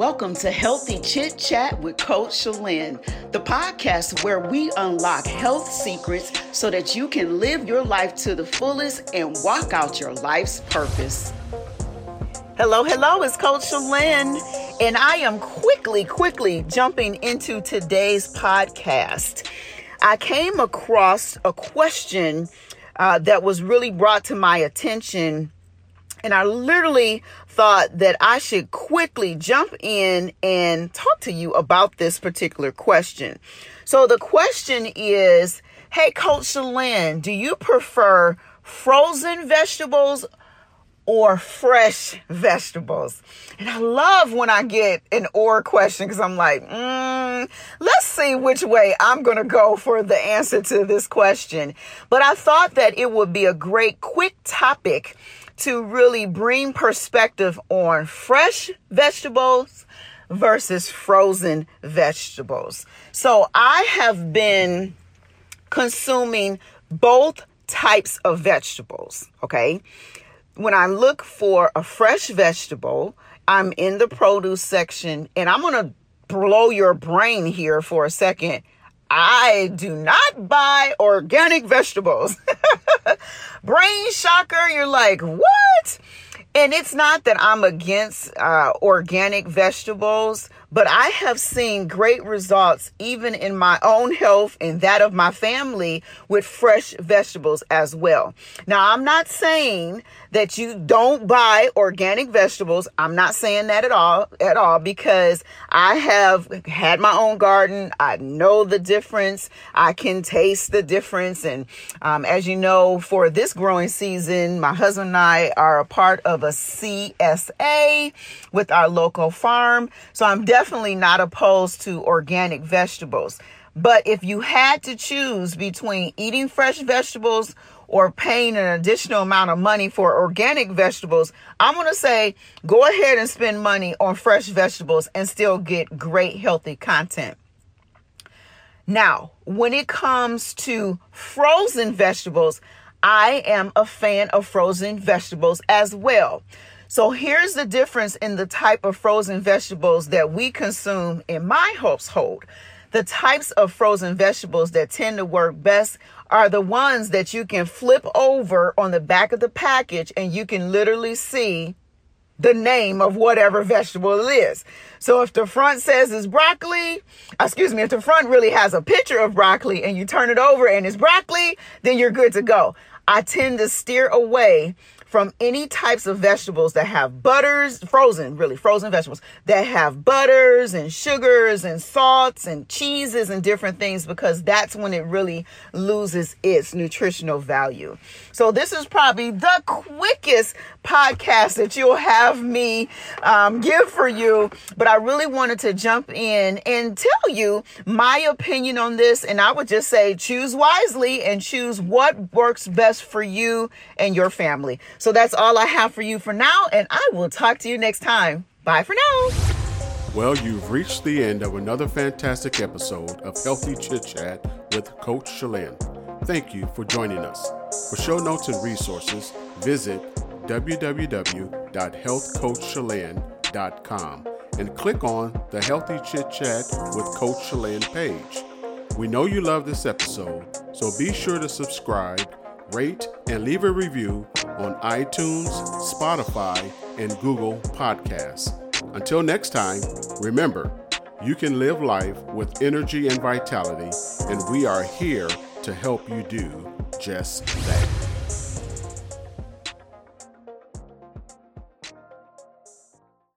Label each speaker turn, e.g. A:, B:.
A: Welcome to Healthy Chit Chat with Coach Shalyn, the podcast where we unlock health secrets so that you can live your life to the fullest and walk out your life's purpose. Hello, hello, it's Coach Shalyn, and I am quickly, quickly jumping into today's podcast. I came across a question uh, that was really brought to my attention and I literally thought that I should quickly jump in and talk to you about this particular question. So the question is, Hey, Coach Shalyn, do you prefer frozen vegetables or fresh vegetables? And I love when I get an or question because I'm like, mm, let's see which way I'm going to go for the answer to this question. But I thought that it would be a great quick topic to really bring perspective on fresh vegetables versus frozen vegetables. So I have been consuming both types of vegetables, okay? When I look for a fresh vegetable, I'm in the produce section and I'm going to blow your brain here for a second. I do not buy organic vegetables. Brain shocker. You're like, what? And it's not that I'm against uh, organic vegetables, but I have seen great results even in my own health and that of my family with fresh vegetables as well. Now, I'm not saying that you don't buy organic vegetables. I'm not saying that at all, at all, because I have had my own garden. I know the difference. I can taste the difference. And um, as you know, for this growing season, my husband and I are a part of a CSA with our local farm. So I'm definitely definitely not opposed to organic vegetables. But if you had to choose between eating fresh vegetables or paying an additional amount of money for organic vegetables, I'm going to say go ahead and spend money on fresh vegetables and still get great healthy content. Now, when it comes to frozen vegetables, I am a fan of frozen vegetables as well. So here's the difference in the type of frozen vegetables that we consume in my household. The types of frozen vegetables that tend to work best are the ones that you can flip over on the back of the package and you can literally see the name of whatever vegetable it is. So if the front says it's broccoli, uh, excuse me, if the front really has a picture of broccoli and you turn it over and it's broccoli, then you're good to go. I tend to steer away from any types of vegetables that have butters, frozen, really frozen vegetables that have butters and sugars and salts and cheeses and different things because that's when it really loses its nutritional value. So this is probably the quickest podcast that you'll have me um, give for you, but I really wanted to jump in and tell you my opinion on this. And I would just say choose wisely and choose what works best for you and your family. So that's all I have for you for now, and I will talk to you next time. Bye for now.
B: Well, you've reached the end of another fantastic episode of Healthy Chit Chat with Coach Shalyn. Thank you for joining us. For show notes and resources, visit www.healthcoachshalyn.com and click on the Healthy Chit Chat with Coach Shalyn page. We know you love this episode, so be sure to subscribe rate, and leave a review on iTunes, Spotify, and Google Podcasts. Until next time, remember, you can live life with energy and vitality, and we are here to help you do just that.